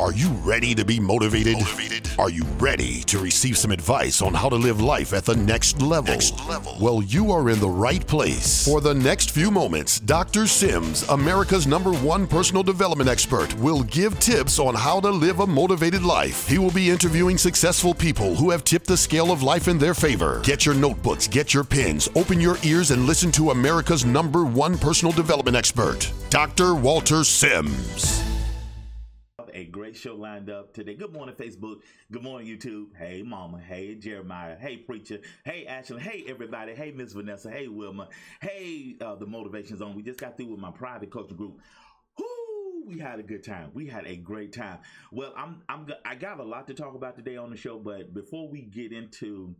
Are you ready to be motivated? motivated? Are you ready to receive some advice on how to live life at the next level? Next level. Well, you are in the right place. For the next few moments, Dr. Sims, America's number one personal development expert, will give tips on how to live a motivated life. He will be interviewing successful people who have tipped the scale of life in their favor. Get your notebooks, get your pens, open your ears, and listen to America's number one personal development expert, Dr. Walter Sims a great show lined up today. Good morning, Facebook. Good morning, YouTube. Hey, Mama. Hey, Jeremiah. Hey, Preacher. Hey, Ashley. Hey, everybody. Hey, Miss Vanessa. Hey, Wilma. Hey, uh, the Motivation Zone. We just got through with my private coaching group. Whoo, we had a good time. We had a great time. Well, I'm, I'm, I got a lot to talk about today on the show, but before we get into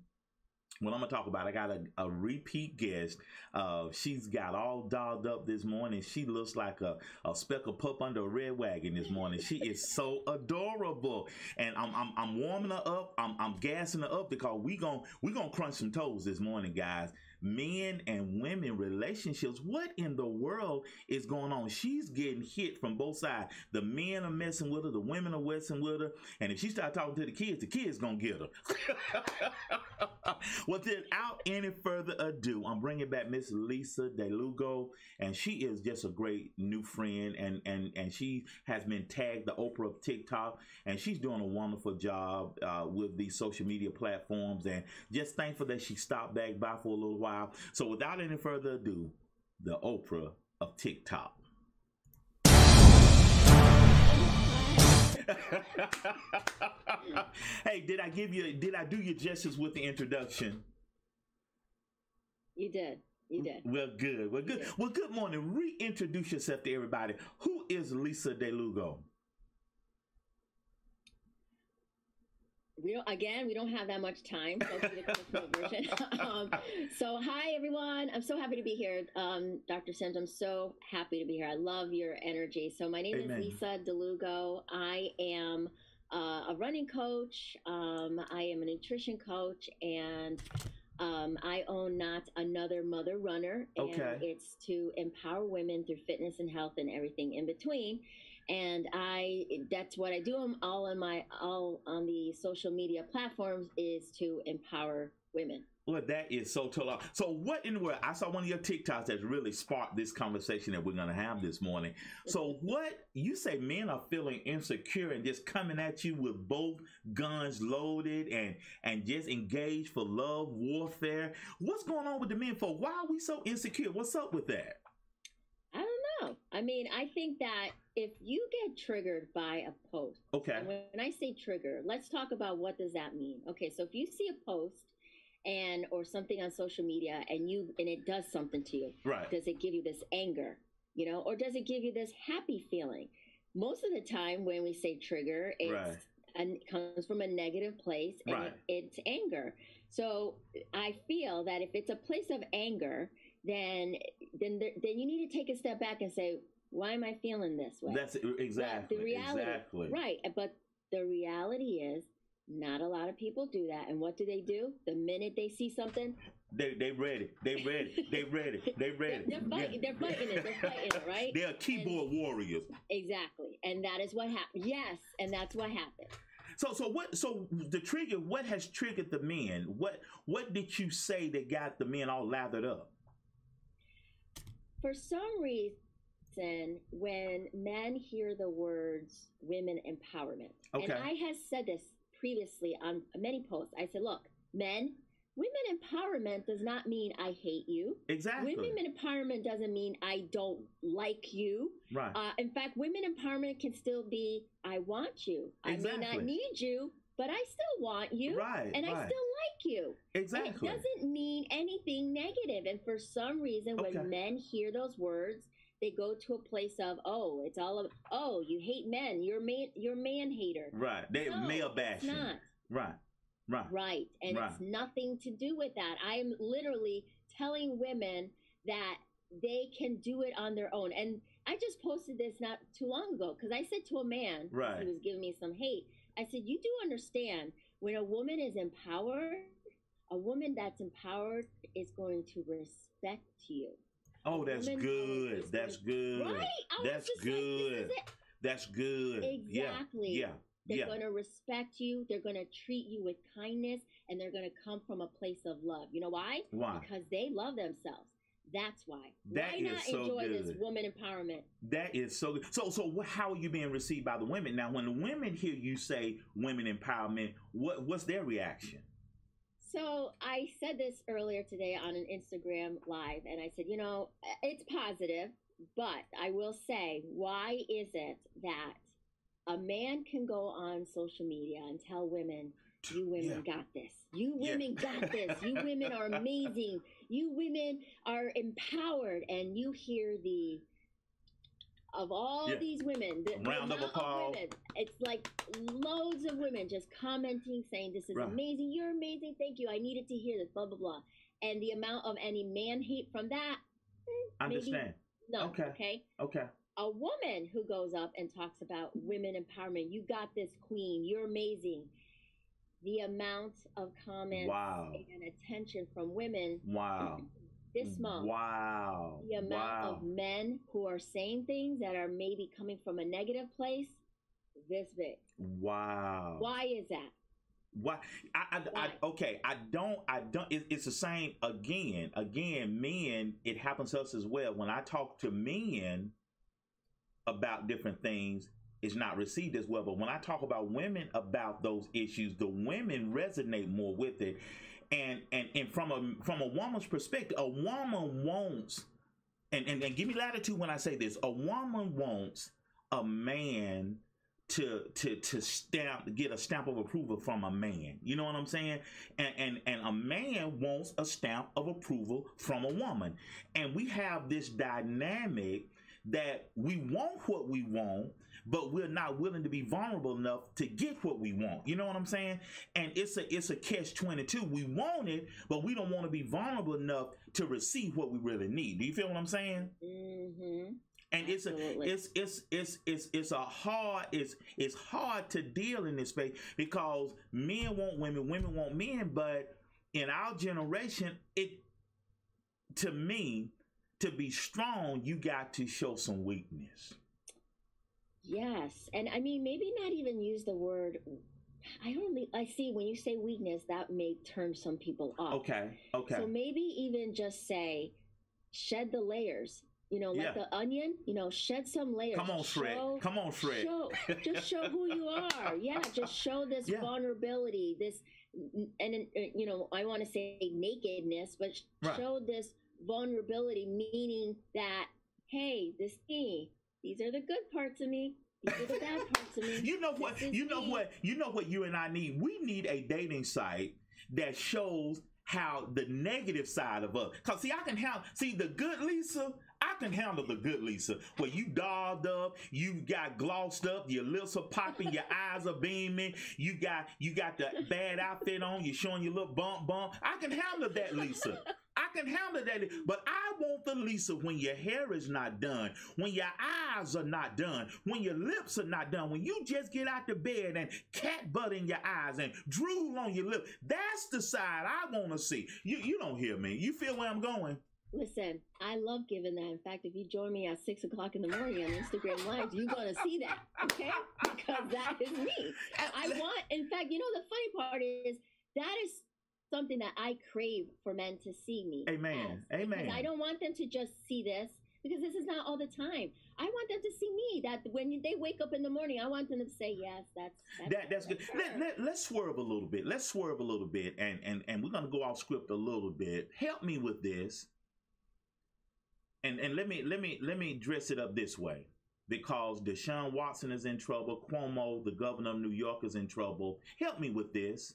what I'm gonna talk about, I got a, a repeat guest. Uh, she's got all dolled up this morning. She looks like a, a speckled pup under a red wagon this morning. She is so adorable, and I'm, I'm, I'm warming her up. I'm, I'm gassing her up because we gon' we gonna crunch some toes this morning, guys men and women relationships. What in the world is going on? She's getting hit from both sides. The men are messing with her, the women are messing with her, and if she start talking to the kids, the kids gonna get her. well, without any further ado, I'm bringing back Miss Lisa DeLugo, and she is just a great new friend, and and and she has been tagged the Oprah of TikTok, and she's doing a wonderful job uh, with these social media platforms, and just thankful that she stopped back by for a little while while. So without any further ado, the Oprah of TikTok. hey, did I give you did I do you justice with the introduction? You did. You did. Well, good. Well, good. Well, good morning. Reintroduce yourself to everybody. Who is Lisa DeLugo? We don't again we don't have that much time so um, so hi everyone. I'm so happy to be here. Um, dr sims i'm so happy to be here. I love your energy. So my name Amen. is lisa delugo. I am uh, a running coach. Um, i am a nutrition coach and um, I own Not Another Mother Runner, and okay. it's to empower women through fitness and health and everything in between and I that's what I do um, all on my all on the social media platforms is to empower women. Well, that is so total. So, what in the world? I saw one of your TikToks that's really sparked this conversation that we're going to have this morning. So, what you say men are feeling insecure and just coming at you with both guns loaded and and just engaged for love warfare? What's going on with the men? For why are we so insecure? What's up with that? I don't know. I mean, I think that if you get triggered by a post, okay. when I say trigger, let's talk about what does that mean. Okay, so if you see a post and or something on social media and you and it does something to you, right? Does it give you this anger, you know, or does it give you this happy feeling? Most of the time, when we say trigger, it right. comes from a negative place and right. it, it's anger. So I feel that if it's a place of anger then then there, then you need to take a step back and say, why am I feeling this way? That's exactly the reality, exactly right. But the reality is, not a lot of people do that. And what do they do? The minute they see something, they they ready. They ready. They ready. They ready. they're, fighting. Yeah. They're fighting it. They're fighting it. Right. They're keyboard and, warriors. Exactly, and that is what happened. Yes, and that's what happened. So so what so the trigger what has triggered the men? What what did you say that got the men all lathered up? for some reason, when men hear the words women empowerment, okay. and I have said this previously on many posts, I said, look, men, women empowerment does not mean I hate you. Exactly. Women empowerment doesn't mean I don't like you. Right. Uh, in fact, women empowerment can still be I want you. Exactly. I may not need you, but I still want you. Right. And right. I still like you. Exactly. And it doesn't mean anything negative. And for some reason, okay. when men hear those words, they go to a place of oh, it's all of oh, you hate men. You're man. You're man hater. Right. They no, male bashing. Not. Right. Right. Right. And right. it's nothing to do with that. I am literally telling women that they can do it on their own. And I just posted this not too long ago because I said to a man, right. he was giving me some hate. I said, you do understand when a woman is empowered, a woman that's empowered is going to respect you. Oh, that's good. That's good. Right? that's good. Like, That's good. Exactly. Yeah. They're yeah. going to respect you. They're going to treat you with kindness and they're going to come from a place of love. You know why? Why? Because they love themselves. That's why. That why is not so enjoy this woman empowerment? That is so good. So, so how are you being received by the women? Now, when the women hear you say women empowerment, what what's their reaction? So I said this earlier today on an Instagram live, and I said, you know, it's positive, but I will say, why is it that a man can go on social media and tell women, you women got this. You Yeah. women got this. You women are amazing. You women are empowered. And you hear the, of all Yeah. these women, the, Round of applause. women, it's like loads of women just commenting, saying, this is Right. amazing. You're amazing. Thank you. I needed to hear this, blah, blah, blah. And the amount of any man hate from that, eh, maybe- Understand? no. Okay. okay Okay. a woman who goes up and talks about women empowerment, you got this queen, you're amazing. The amount of comments Wow. and attention from women Wow. This month, Wow. the amount wow. of men who are saying things that are maybe coming from a negative place, this big. wow. Why is that? Why? I, I, Why? I, okay. I don't. I don't. It, it's the same again. Again, men. It happens to us as well. When I talk to men about different things, it's not received as well. But when I talk about women about those issues, the women resonate more with it. And and and from a from a woman's perspective, a woman wants. And, and, and give me latitude when I say this. A woman wants a man to to to stamp get a stamp of approval from a man. You know what I'm saying? And and and a man wants a stamp of approval from a woman. And we have this dynamic that we want what we want, but we're not willing to be vulnerable enough to get what we want. You know what I'm saying? And it's a it's a catch 22. We want it, but we don't want to be vulnerable enough to receive what we really need. Do you feel what I'm saying? Mm-hmm. and it's a it's it's it's it's it's a hard it's it's hard to deal in this space because men want women women want men but in our generation it to me to be strong you got to show some weakness Yes, and I mean maybe not even use the word. I don't. I see when you say weakness, that may turn some people off. okay okay So maybe even just say, shed the layers. You know, like Yeah. the onion. You know, shed some layers. come on Fred Show- come on Fred Show, just show who you are. Yeah, just show this Yeah. vulnerability, this, and you know, I want to say nakedness, but Right. show this vulnerability, meaning that, hey, this me, these are the good parts of me, these are the bad parts of me. You know what? You know me. what? You know what you and I need? We need a dating site that shows how the negative side of us. Cause see, I can handle see the good Lisa. I can handle the good Lisa. Where you dolled up, you got glossed up, your lips are popping, your eyes are beaming, you got you got the bad outfit on, you're showing your little bump bump. I can handle that Lisa. I can handle that. But I want the Lisa when your hair is not done, when your eyes are not done, when your lips are not done, when you just get out the bed and cat butt in your eyes and drool on your lip. That's the side I want to see. You you don't hear me. You feel where I'm going? Listen, I love giving that. In fact, if you join me at six o'clock in the morning on Instagram Live, you're gonna see that, okay? Because that is me. I want. In fact, you know the funny part is that is something that I crave for men to see me. Amen. as. Amen. Because I don't want them to just see this because this is not all the time. I want them to see me. That when they wake up in the morning, I want them to say, "Yes, that's that's, That that's good. her." Let, let, let's swerve a little bit. Let's swerve a little bit, and and and we're gonna go off script a little bit. Help me with this, and and let me let me let me dress it up this way, because Deshaun Watson is in trouble. Cuomo, the governor of New York, is in trouble. Help me with this.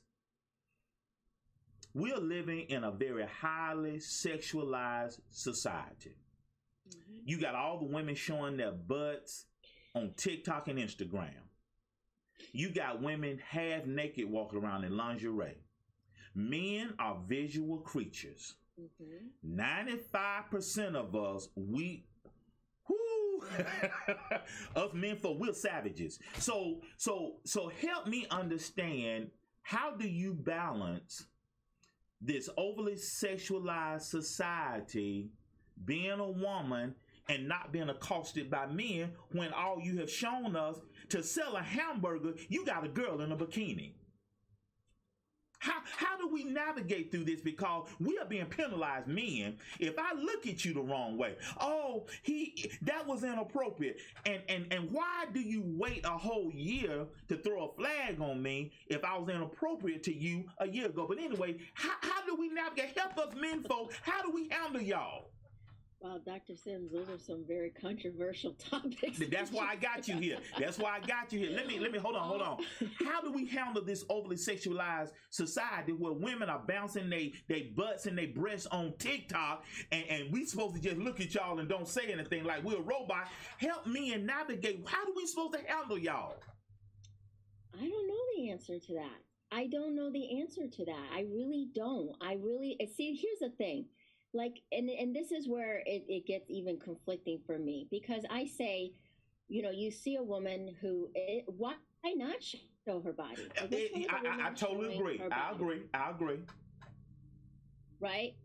We're living in a very highly sexualized society. Mhm. You got all the women showing their butts on TikTok and Instagram. You got women half naked walking around in lingerie. Men are visual creatures. Mhm. 95% of us, we whoo, us men for we're savages. So so so help me understand how do you balance this overly sexualized society being a woman and not being accosted by men when all you have shown us to sell a hamburger, you got a girl in a bikini. How, how do we navigate through this? Because we are being penalized, men. If I look at you the wrong way, oh, he that was inappropriate. And and and why do you wait a whole year to throw a flag on me if I was inappropriate to you a year ago? But anyway, how, how do we navigate? Help us, men, folks. How do we handle y'all? Wow, Dr. Sims, those are some very controversial topics. That's why I got you here. That's why I got you here. Let me let me hold on, hold on. How do we handle this overly sexualized society where women are bouncing they they butts and they breasts on TikTok and, and we supposed to just look at y'all and don't say anything like we're a robot? Help me and navigate. How do we supposed to handle y'all? I don't know the answer to that. I don't know the answer to that. I really don't. I really see here's the thing like and and this is where it, it gets even conflicting for me because i say you know you see a woman who it, why not show her body? Eh, like, it, eh, I, I, totally agree. i agree. I agree. Right?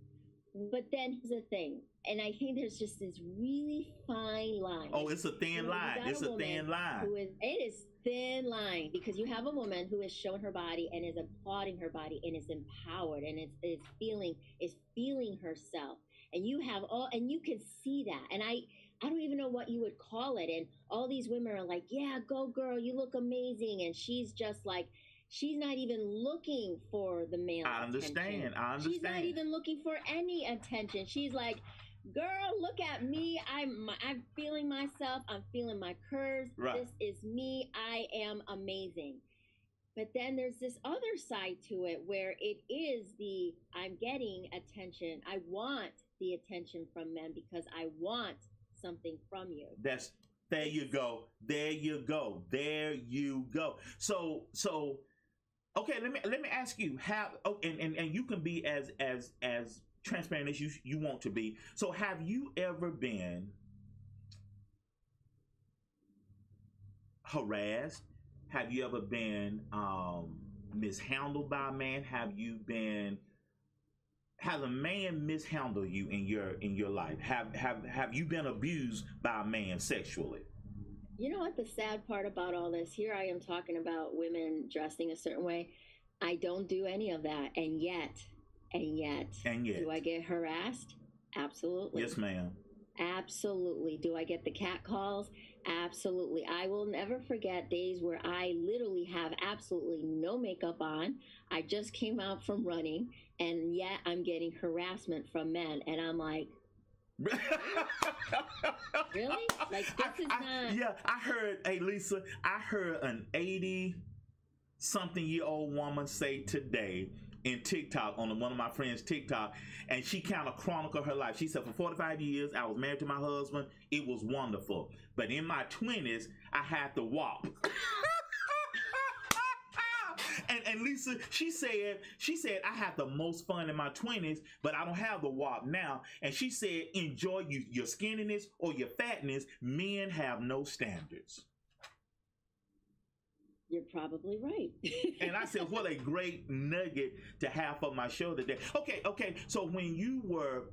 But then here's the thing and i think there's just this really fine line. Oh it's a thin line. it's a, a thin line. who is, it is thin line because you have a woman who is showing her body and is applauding her body and is empowered and is, is feeling is feeling herself. And you have all and you can see that. And i i don't even know what you would call it. And all these women are like yeah go girl you look amazing. And she's just like she's not even looking for the male i understand attention. i understand she's not even looking for any attention. She's like girl, look at me. I'm I'm feeling myself. I'm feeling my curves. Right. This is me. I am amazing. But then there's this other side to it where it is the I'm getting attention. I want the attention from men because I want something from you. That's there you go. There you go. There you go. So so okay, let me let me ask you how oh, and, and, and you can be as as as transparent as you you want to be. So have you ever been harassed? Have you ever been um, mishandled by a man? Have you been has a man mishandled you in your in your life? Have have have you been abused by a man sexually? You know what the sad part about all this? Here I am talking about women dressing a certain way. I don't do any of that, and yet and yet, and yet, do I get harassed? Absolutely. Yes, ma'am. Absolutely. Do I get the cat calls? Absolutely. I will never forget days where I literally have absolutely no makeup on. I just came out from running, and yet I'm getting harassment from men. And I'm like, really? Like, this I, is I, not. Yeah, I heard, hey, Lisa, I heard an 80 something year old woman say today in TikTok on one of my friends' TikTok, and she kind of chronicled her life. She said, "For 45 years, I was married to my husband. It was wonderful, but in my 20s, I had to walk." and, and Lisa, she said, she said, I had the most fun in my 20s, but I don't have the walk now. And she said, enjoy you, your skinniness or your fatness. Men have no standards. You're probably right. and I said, what a great nugget to have for my show today. Okay, okay. So when you were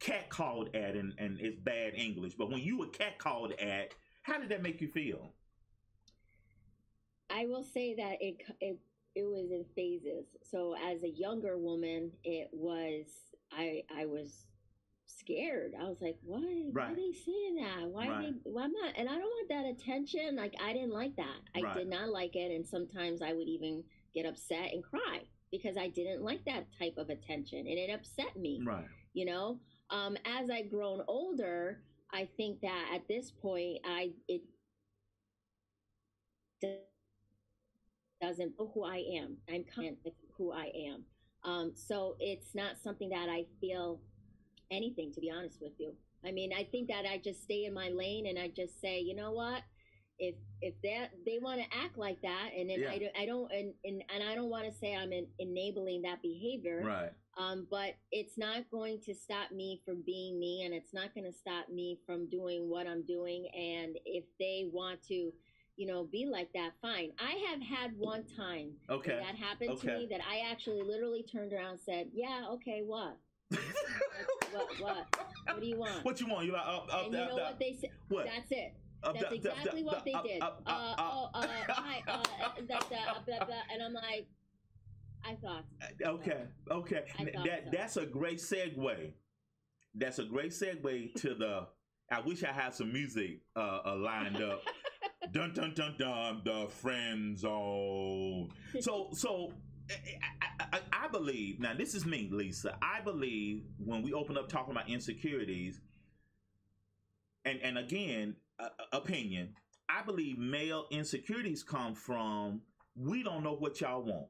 catcalled at, and, and it's bad English, but when you were catcalled at, how did that make you feel? I will say that it, it it was in phases. So as a younger woman, it was I I was scared. I was like, why, right. why are they saying that? Why right. they, why am I? And I don't want that attention. Like, I didn't like that. I right. did not like it. And sometimes I would even get upset and cry because I didn't like that type of attention and it upset me. Right. You know, um, as I grown older, I think that at this point, I, it doesn't know who I am. I'm confident with who I am. Um, so it's not something that I feel anything, to be honest with you. I mean, I think that I just stay in my lane and I just say, you know what? If if that they want to act like that, and then yeah. I, don't, I don't and, and, and I don't want to say I'm in, enabling that behavior, right? Um, but it's not going to stop me from being me, and it's not going to stop me from doing what I'm doing. And if they want to, you know, be like that, fine. I have had one time okay. that happened okay. to me that I actually literally turned around and said, "Yeah, okay, what?" what, what? What do you want? What you want? You like up, up, and you up, know up, what they said? What? That's it. up, That's exactly what they did. Uh, oh, uh, hi, uh, da, da, blah, blah, and I'm like, I thought. Okay, okay. Thought That so. that's a great segue. That's a great segue to the. I wish I had some music uh, uh, lined up. dun dun dun dun. The friend zone. So so. I, I, I believe now. This is me, Lisa. I believe when we open up talking about insecurities, and and again, uh, opinion. I believe male insecurities come from we don't know what y'all want.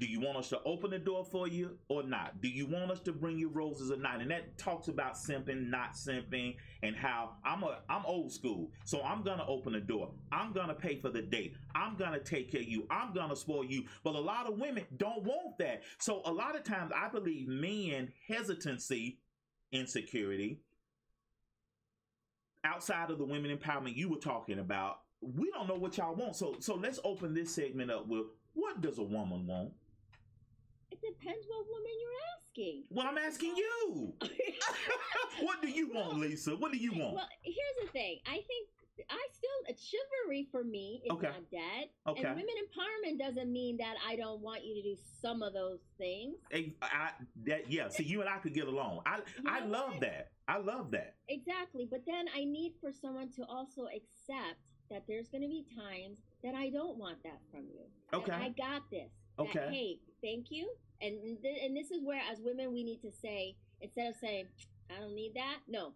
Do you want us to open the door for you or not? Do you want us to bring you roses or not? And that talks about simping, not simping, and how I'm a I'm old school. So I'm gonna open the door. I'm gonna pay for the date. I'm gonna take care of you. I'm gonna spoil you. But a lot of women don't want that. So a lot of times I believe men hesitancy, insecurity, outside of the women empowerment you were talking about, we don't know what y'all want. So so let's open this segment up with what does a woman want? Depends what woman you're asking. Well, I'm asking you. what do you want, Lisa? What do you want? Well, here's the thing. I think I still it's chivalry for me is Okay. not dead. Okay. And women empowerment doesn't mean that I don't want you to do some of those things. Hey, I, that yeah. See, you and I could get along. I You I love what? that. I love that. Exactly. But then I need for someone to also accept that there's going to be times that I don't want that from you. That Okay. I got this. That, Okay. hey, thank you. And th- and this is where, as women, we need to say instead of saying, "I don't need that," no,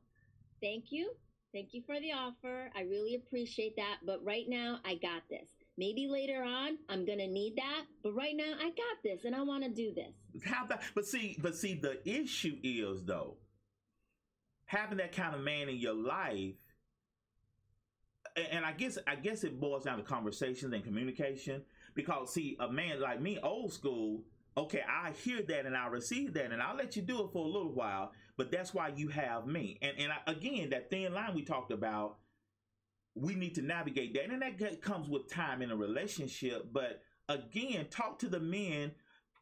thank you, thank you for the offer. I really appreciate that, but right now I got this. Maybe later on I'm gonna need that, but right now I got this, and I want to do this. How about? But see, but see, the issue is though having that kind of man in your life. And I guess I guess it boils down to conversations and communication. Because see, a man like me, old school, okay, I hear that and I receive that, and I'll let you do it for a little while. But that's why you have me. And and I, again, that thin line we talked about, we need to navigate that, and that comes with time in a relationship. But again, talk to the men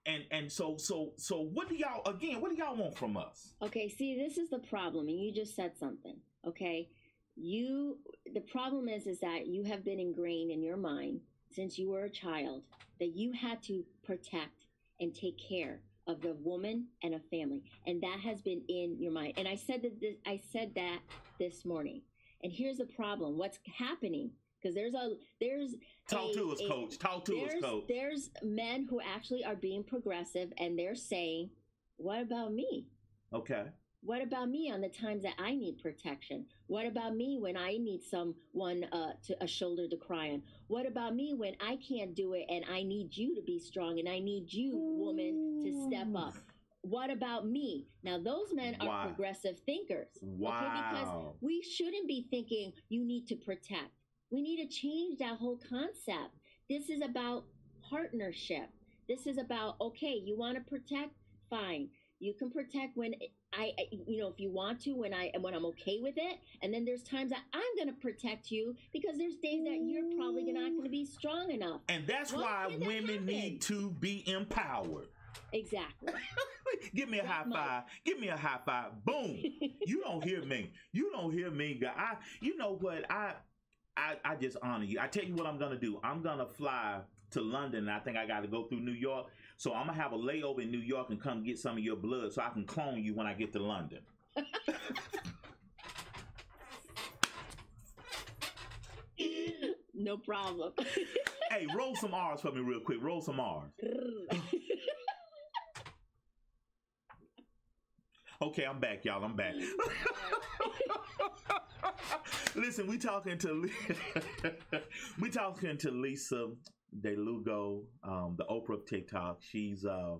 and and so so so what do y'all again what do y'all want from us Okay, see, this is the problem, and you just said something. Okay, you the problem is is that you have been ingrained in your mind since you were a child that you had to protect and take care of the woman and a family, and that has been in your mind. And I said that this, I said that this morning. And here's the problem: what's happening? Because there's a there's talk a- to us a- coach talk to us coach there's men who actually are being progressive and they're saying, What about me? okay What about me on the times that I need protection? What about me when I need someone uh, to a shoulder to cry on? What about me when I can't do it and I need you to be strong and I need you, woman, to step up? What about me? Now, those men are Wow. progressive thinkers. Okay, because we shouldn't be thinking you need to protect. We need to change that whole concept. This is about partnership. This is about okay, you want to protect, fine. You can protect when I, I- you know, if you want to, when I when I'm okay with it. And then there's times that I'm going to protect you because there's days that you're probably not going to be strong enough. and that's Why why that women happen? need to be empowered Exactly. give me a high five give me a high five boom you don't hear me you don't hear me guy i you know what i I, I just honor you. I tell you what I'm gonna do. I'm gonna fly to London. I think I got to go through New York. So I'm gonna have a layover in New York and come get some of your blood, so I can clone you when I get to London. no problem. hey, roll some R's for me real quick. Roll some R's. Okay, I'm back, y'all. I'm back. Listen, we talking to we talking to Lisa DeLugo, um, the Oprah of TikTok. She's uh,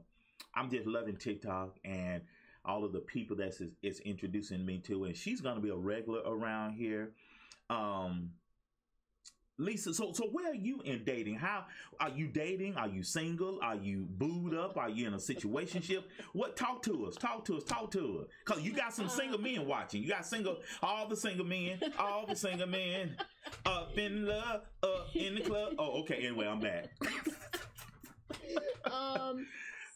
I'm just loving TikTok and all of the people that's is, introducing me to, and she's gonna be a regular around here. Um, Lisa, so so where are you in dating? How are you dating? Are you single? Are you booed up? Are you in a situationship? What? Talk to us. Talk to us. Talk to us. Cause you got some single men watching. You got single, all the single men, all the single men, up in love, up in the club. Oh, okay. Anyway, I'm back. um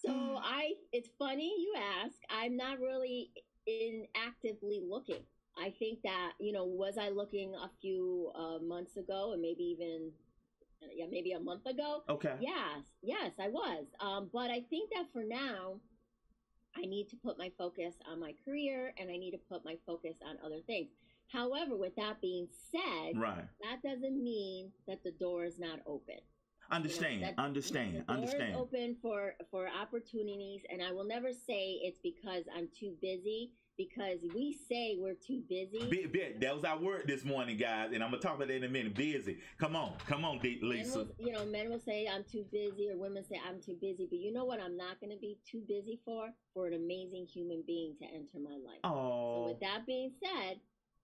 so i it's funny you ask i'm not really in actively looking. I think that you know, was I looking a few uh, months ago, and maybe even yeah, maybe a month ago? Okay. Yes, yes, I was. Um, but I think that for now, I need to put my focus on my career, and I need to put my focus on other things. However, with that being said, Right. that doesn't mean that the door is not open. Understand. that- understand. The understand. is open for for opportunities, and I will never say it's because I'm too busy. Because we say we're too busy. That was our word this morning, guys, and I'm gonna talk about that in a minute. Busy. Come on, come on, Lisa. will, you know, men will say I'm too busy, or women say I'm too busy. But you know what? I'm not going to be too busy for for an amazing human being to enter my life. So Oh, with that being said,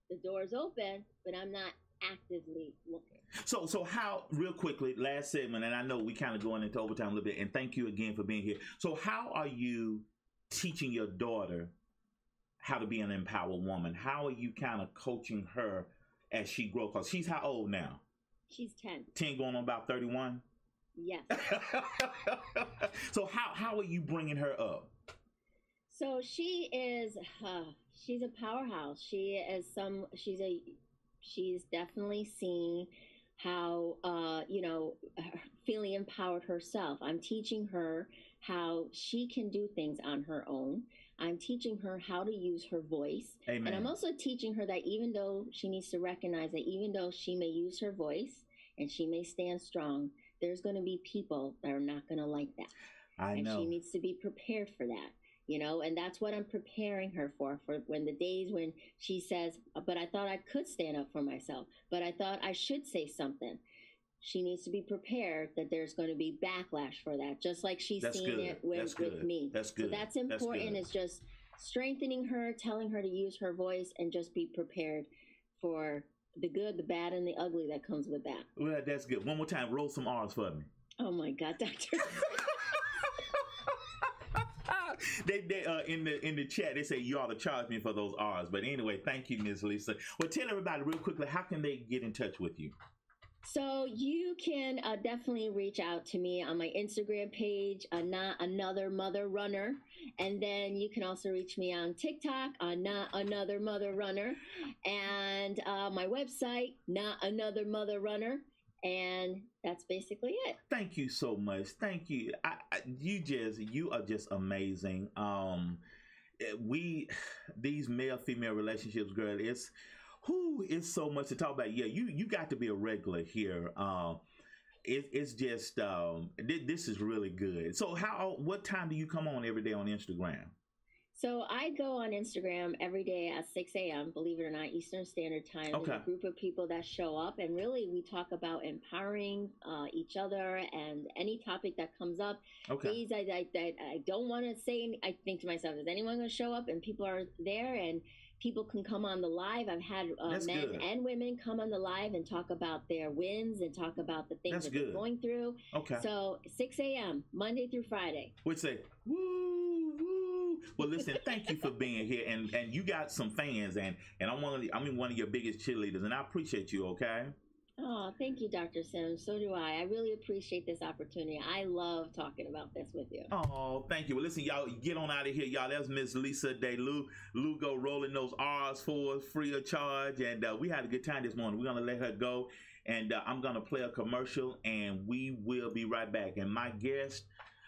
the door's open, but I'm not actively looking. so so how? Real quickly, last segment, and I know we kind of going into overtime a little bit, and thank you again for being here. So how are you teaching your daughter how to be an empowered woman? How are you kind of coaching her as she grows? Cause she's how old now? She's ten. Ten, going on about thirty-one. Yes. so how how are you bringing her up? So she is, uh, she's a powerhouse. She is some, she's a, she's definitely seen how, uh, you know, feeling empowered herself. I'm teaching her how she can do things on her own. I'm teaching her how to use her voice. Amen. And I'm also teaching her that even though she needs to recognize that even though she may use her voice and she may stand strong, there's going to be people that are not going to like that I and know. she needs to be prepared for that you know and that's what i'm preparing her for for when the days when she says uh, but i thought i could stand up for myself but i thought i should say something she needs to be prepared that there's going to be backlash for that just like she's That's seen good. it with, That's with me That's so good. that's That's important good. is just strengthening her telling her to use her voice and just be prepared for the good the bad and the ugly that comes with that Well, that's good. One more time, roll some R's for me. oh my god doctor they they uh in the in the chat they say you ought to charge me for those R's. But anyway, thank you, Miss Lisa. Well, tell everybody real quickly how can they get in touch with you? So you can uh, definitely reach out to me on my Instagram page, uh, not another mother runner, and then you can also reach me on TikTok, uh, not another mother runner, and uh, my website, not another mother runner, and that's basically it. Thank you so much. Thank you. I, I, you just you are just amazing. Um, eh, we these male female relationships, girl. It's who is so much to talk about. Yeah, you you got to be a regular here. Um, it, it's just um, thi- this is really good. So how what time do you come on every day on Instagram? So I go on Instagram every day at 6 a.m., believe it or not, Eastern Standard Time. There's Okay. a group of people that show up, and really we talk about empowering uh, each other and any topic that comes up. Okay. days I, I, I, I don't want to say, I think to myself, is anyone going to show up? And people are there and people can come on the live. I've had uh, men good. and women come on the live and talk about their wins and talk about the things That's that good. they're going through. Okay. So 6 a.m., Monday through Friday. Would say woo. Well, listen, thank you for being here, and and you got some fans, and and I'm one of the, I'm one of your biggest cheerleaders, and I appreciate you. Okay. Oh, thank you, Dr. Sims. So do I. I really appreciate this opportunity. I love talking about this with you. Oh, thank you. Well, listen, y'all, get on out of here, y'all. That's Miss Lisa Lu. Lugo rolling those R's for us free of charge, and uh, we had a good time this morning. We're gonna let her go, and uh, I'm gonna play a commercial, and we will be right back. And my guest.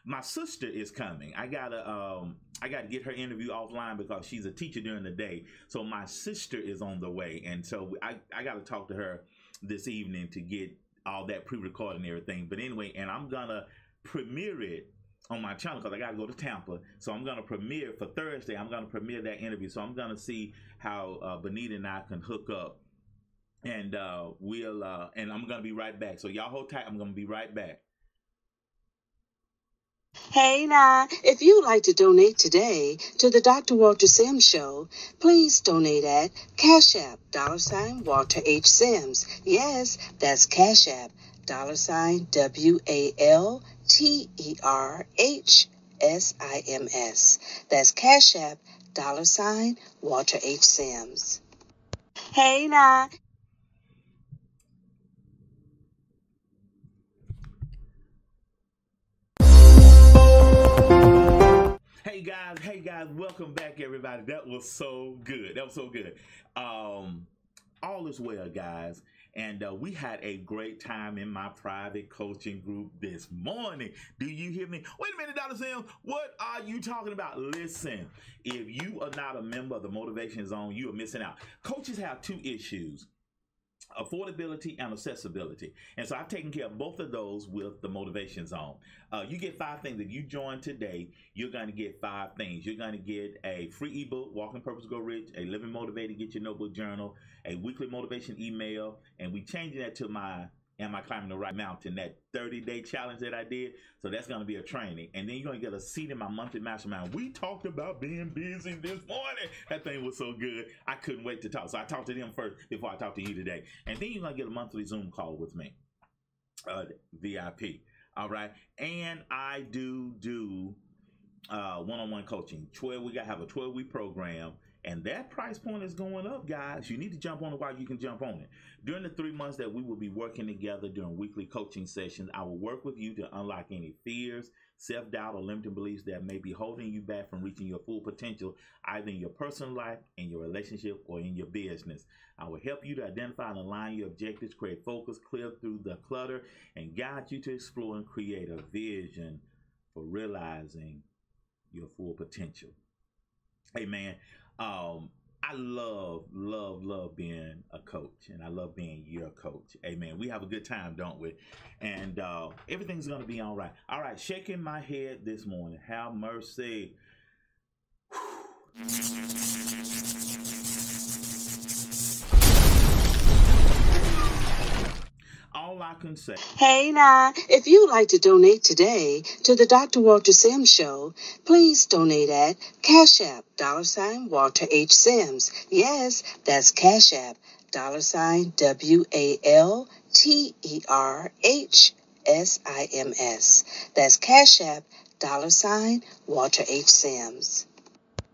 My sister is coming. I gotta um I gotta get her interview offline because she's a teacher during the day. So my sister is on the way, and so I I gotta talk to her this evening to get all that pre-recorded and everything. But anyway, and I'm gonna premiere it on my channel because I got to go to Tampa. So I'm going to premiere for Thursday. I'm going to premiere that interview. So I'm going to see how uh, Benita and I can hook up. And uh, we'll, uh, and I'm going to be right back. So y'all hold tight. I'm going to be right back. Hey now, if you'd like to donate today to the Dr. Walter Sims Show, please donate at Cash App, dollar sign Walter H. Sims. Yes, that's Cash App, dollar sign W A L T E R H S I M S. That's Cash App, dollar sign Walter H. Sims. Hey now. Guys. hey guys, welcome back, everybody. That was so good. That was so good. Um, all is well, guys. And uh, we had a great time in my private coaching group this morning. Do you hear me? Wait a minute, Dr. Sam. What are you talking about? Listen, if you are not a member of the Motivation Zone, you are missing out. Coaches have two issues affordability and accessibility. And so I've taken care of both of those with the motivation zone. Uh, you get five things. If you join today, you're going to get five things. You're going to get a free ebook, Walking Purpose Go Rich, a Living Motivated, Get Your Notebook Journal, a weekly motivation email, and we changing that to my Am I climbing the right mountain? That 30 day challenge that I did. So that's going to be a training. And then you're going to get a seat in my monthly mastermind. We talked about being busy this morning. That thing was so good. I couldn't wait to talk. So I talked to them first before I talked to you today. And then you're going to get a monthly Zoom call with me, uh, VIP. All right. And I do do uh, one-on-one coaching. 12 we got have a 12 week program and that price point is going up, guys. You need to jump on it while you can jump on it. During the three months that we will be working together during weekly coaching sessions, I will work with you to unlock any fears, self doubt, or limiting beliefs that may be holding you back from reaching your full potential, either in your personal life, in your relationship, or in your business. I will help you to identify and align your objectives, create focus, clear through the clutter, and guide you to explore and create a vision for realizing your full potential. Hey, man. Um, I love, love, love being a coach, and I love being your coach. Amen. We have a good time, don't we? And uh, everything's to be all right. All right, shaking my head this morning. Have mercy. All I can say. Hey now, if you'd like to donate today to the Dr. Walter Sims Show, please donate at Cash App, dollar sign Walter H. Sims. Yes, that's Cash App, dollar sign W A L T E R H S I M S. That's Cash App, dollar sign Walter H. Sims.